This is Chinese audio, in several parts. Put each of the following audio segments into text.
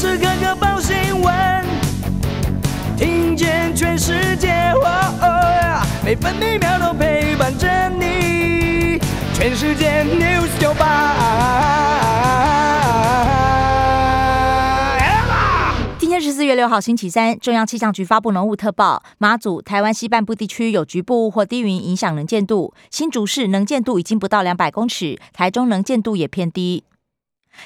时刻刻报新闻，听见全世界，每分每秒都陪伴着你。全世界 news 九八。今天是四月六号，星期三。中央气象局发布浓雾特报，马祖、台湾西半部地区有局部或低云影响能见度。新竹市能见度已经不到两百公尺，台中能见度也偏低。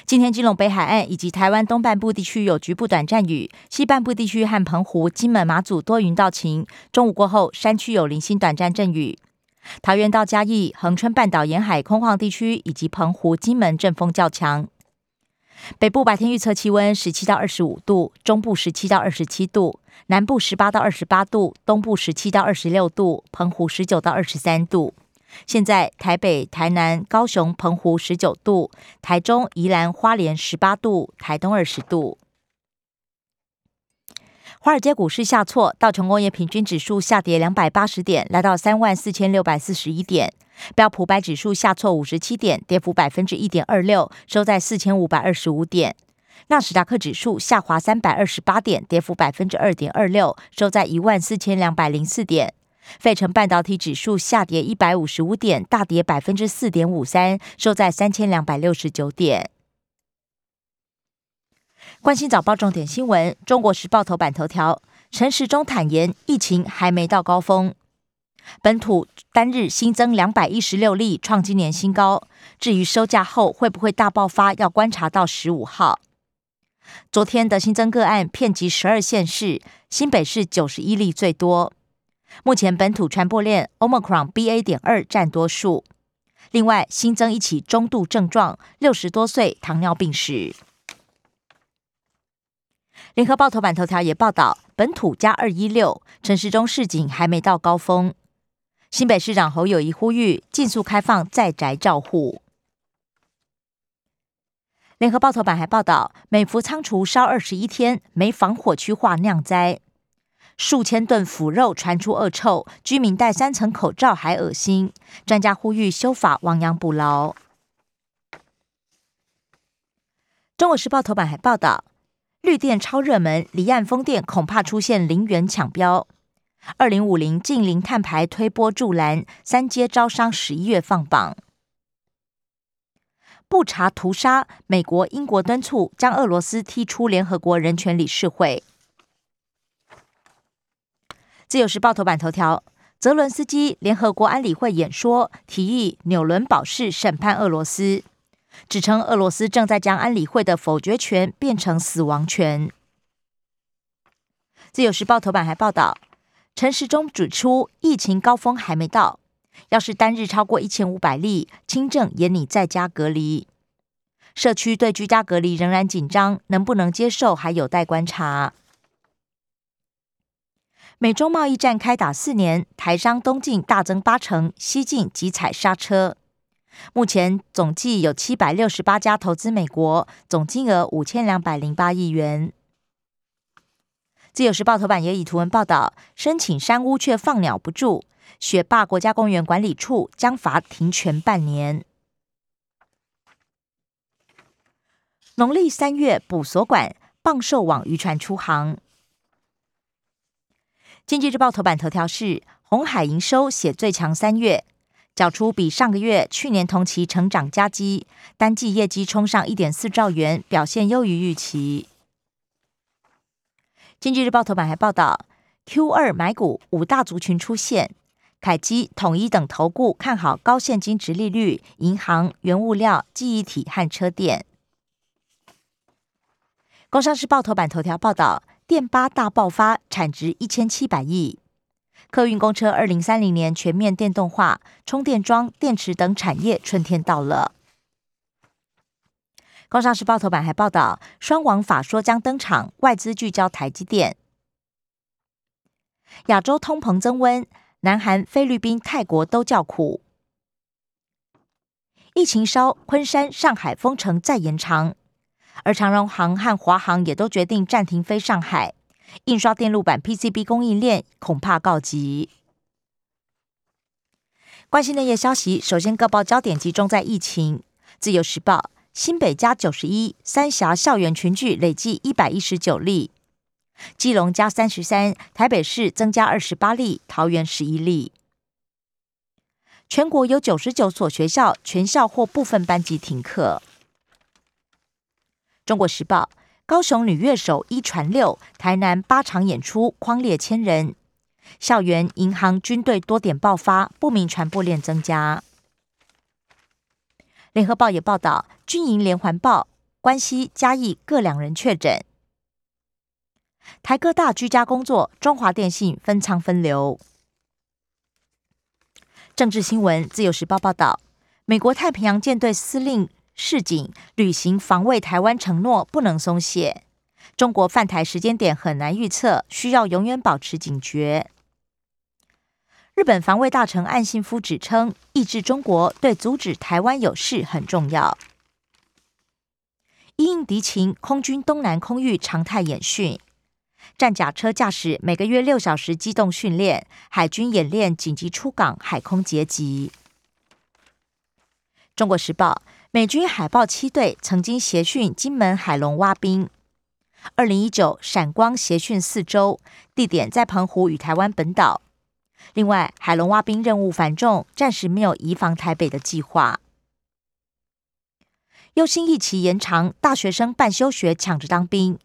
今天，基隆北海岸以及台湾东半部地区有局部短暂雨，西半部地区和澎湖、金门、马祖多云到晴。中午过后，山区有零星短暂阵雨。桃园到嘉义、恒春半岛沿海空旷地区以及澎湖、金门阵风较强。北部白天预测气温十七到二十五度，中部十七到二十七度，南部十八到二十八度，东部十七到二十六度，澎湖十九到二十三度。现在台北、台南、高雄、澎湖十九度，台中、宜兰花莲十八度，台东二十度。华尔街股市下挫，道琼工业平均指数下跌两百八十点，来到三万四千六百四十一点；标普白指数下挫五十七点，跌幅百分之一点二六，收在四千五百二十五点；纳斯达克指数下滑三百二十八点，跌幅百分之二点二六，收在一万四千两百零四点。费城半导体指数下跌一百五十五点，大跌百分之四点五三，收在三千两百六十九点。关心早报重点新闻，《中国时报》头版头条：陈时中坦言，疫情还没到高峰，本土单日新增两百一十六例，创今年新高。至于收假后会不会大爆发，要观察到十五号。昨天的新增个案遍及十二县市，新北市九十一例最多。目前本土传播链 Omicron BA. 点二占多数，另外新增一起中度症状，六十多岁糖尿病史。联合报头版头条也报道，本土加二一六，城市中市警还没到高峰。新北市长侯友谊呼吁，尽速开放在宅照护。联合报头版还报道，美孚仓储烧二十一天，没防火区化酿灾。数千吨腐肉传出恶臭，居民戴三层口罩还恶心。专家呼吁修法亡羊补牢。中国时报头版还报道，绿电超热门，离岸风电恐怕出现零元抢标。二零五零近零碳排推波助澜，三阶招商十一月放榜。不查屠杀，美国、英国敦促将俄罗斯踢出联合国人权理事会。自由时报头版头条：泽伦斯基联合国安理会演说，提议纽伦堡式审判俄罗斯，指称俄罗斯正在将安理会的否决权变成死亡权。自由时报头版还报道，陈时中指出，疫情高峰还没到，要是单日超过一千五百例，轻症也拟在家隔离。社区对居家隔离仍然紧张，能不能接受还有待观察。美中贸易战开打四年，台商东进大增八成，西进急踩刹车。目前总计有七百六十八家投资美国，总金额五千两百零八亿元。自由时报头版也以图文报道，申请山屋却放鸟不住，雪霸国家公园管理处将罚停权半年。农历三月捕所管棒寿网渔船出航。经济日报头版头条是红海营收写最强三月，缴出比上个月、去年同期成长加基，单季业绩冲上一点四兆元，表现优于预期。经济日报头版还报道，Q 二买股五大族群出现，凯基、统一等投顾看好高现金值利率、银行、原物料、记忆体和车电。工商时报头版头条报道。电八大爆发，产值一千七百亿。客运公车二零三零年全面电动化，充电桩、电池等产业春天到了。工商时报头版还报道，双王法说将登场，外资聚焦台积电。亚洲通膨增温，南韩、菲律宾、泰国都叫苦。疫情烧，昆山、上海封城再延长。而长荣航和华航也都决定暂停飞上海，印刷电路板 PCB 供应链恐怕告急。关心内页消息，首先各报焦点集中在疫情。自由时报：新北加九十一，三峡校园群聚累计一百一十九例，基隆加三十三，台北市增加二十八例，桃园十一例。全国有九十九所学校全校或部分班级停课。中国时报：高雄女乐手一传六，台南八场演出框列千人。校园、银行、军队多点爆发，不明传播链增加。联合报也报道，军营连环爆，关西、嘉义各两人确诊。台科大居家工作，中华电信分仓分流。政治新闻，自由时报报道，美国太平洋舰队司令。示警履行防卫台湾承诺不能松懈，中国犯台时间点很难预测，需要永远保持警觉。日本防卫大臣岸信夫指称，抑制中国对阻止台湾有事很重要。因应敌情，空军东南空域常态演训，战甲车驾驶每个月六小时机动训练，海军演练紧急出港海空截击。中国时报。美军海豹七队曾经协训金门海龙蛙兵，二零一九闪光协训四周，地点在澎湖与台湾本岛。另外，海龙蛙兵任务繁重，暂时没有移防台北的计划。忧心疫期延长，大学生办休学抢着当兵，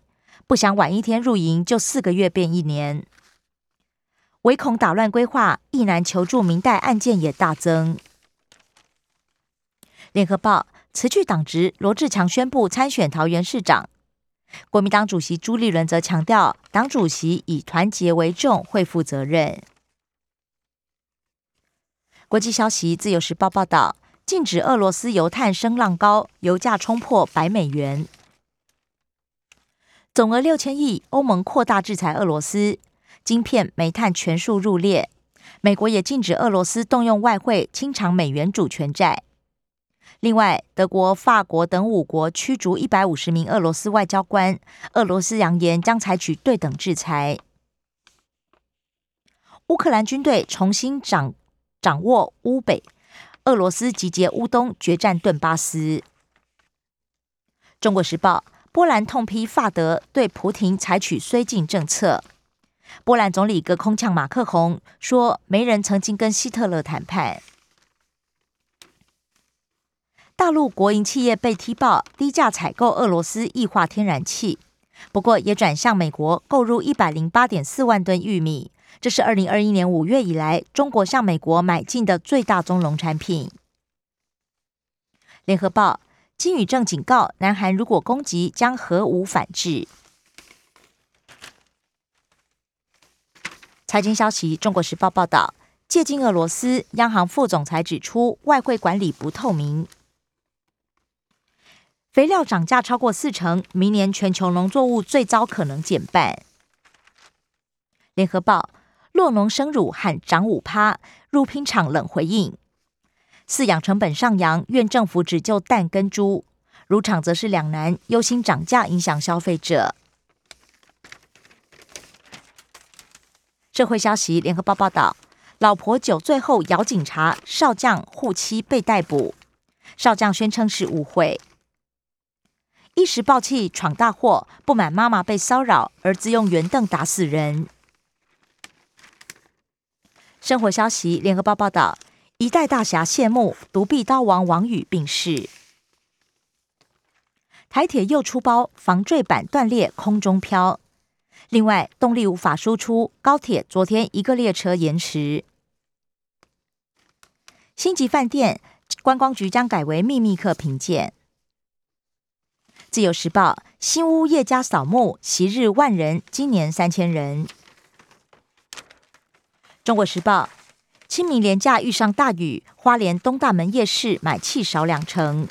不想晚一天入营就四个月变一年，唯恐打乱规划，一男求助明代案件也大增。联合报。辞去党职，罗志强宣布参选桃园市长。国民党主席朱立伦则强调，党主席以团结为重，会负责任。国际消息，《自由时报》报道，禁止俄罗斯油炭升浪高，油价冲破百美元，总额六千亿。欧盟扩大制裁俄罗斯，晶片、煤炭全数入列。美国也禁止俄罗斯动用外汇清偿美元主权债。另外，德国、法国等五国驱逐一百五十名俄罗斯外交官。俄罗斯扬言将采取对等制裁。乌克兰军队重新掌掌握乌北，俄罗斯集结乌东决战顿巴斯。中国时报：波兰痛批法德对普廷采取绥靖政策。波兰总理隔空呛马克宏说：“没人曾经跟希特勒谈判。”大陆国营企业被踢爆低价采购俄罗斯液化天然气，不过也转向美国购入一百零八点四万吨玉米，这是二零二一年五月以来中国向美国买进的最大宗农产品。联合报金宇正警告，南韩如果攻击，将核武反制。财经消息，中国时报报道，借近俄罗斯央行副总裁指出，外汇管理不透明。肥料涨价超过四成，明年全球农作物最糟可能减半。联合报：洛农生乳喊涨五趴，乳品厂冷回应。饲养成本上扬，愿政府只救蛋跟猪，乳厂则是两难，忧心涨价影响消费者。社会消息：联合报报道，老婆酒醉后咬警察，少将护妻被逮捕，少将宣称是误会。一时暴气闯大祸，不满妈妈被骚扰，儿子用圆凳打死人。生活消息：联合报报道，一代大侠谢幕，独臂刀王王宇病逝。台铁又出包，防坠板断裂，空中飘。另外，动力无法输出，高铁昨天一个列车延迟。星级饭店观光局将改为秘密客评鉴。自由时报新屋叶家扫墓，昔日万人，今年三千人。中国时报清明连假遇上大雨，花莲东大门夜市买气少两成。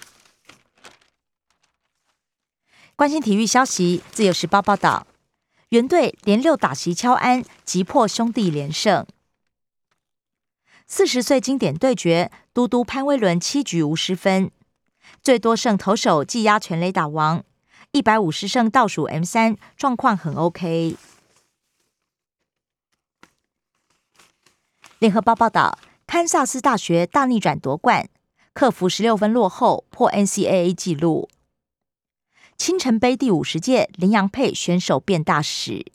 关心体育消息，自由时报报道，原队连六打席敲安，急破兄弟连胜。四十岁经典对决，嘟嘟潘威伦七局无失分。最多胜投手技压全垒打王，一百五十胜倒数 M 三，状况很 OK。联合报报道，堪萨斯大学大逆转夺冠，克服十六分落后，破 NCAA 纪录。青城杯第五十届林洋配选手变大使。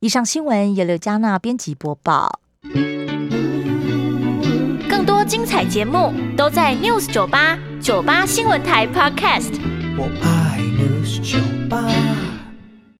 以上新闻由刘嘉娜编辑播报。精彩节目都在 News 九八九八新闻台 Podcast。我爱 News 酒吧。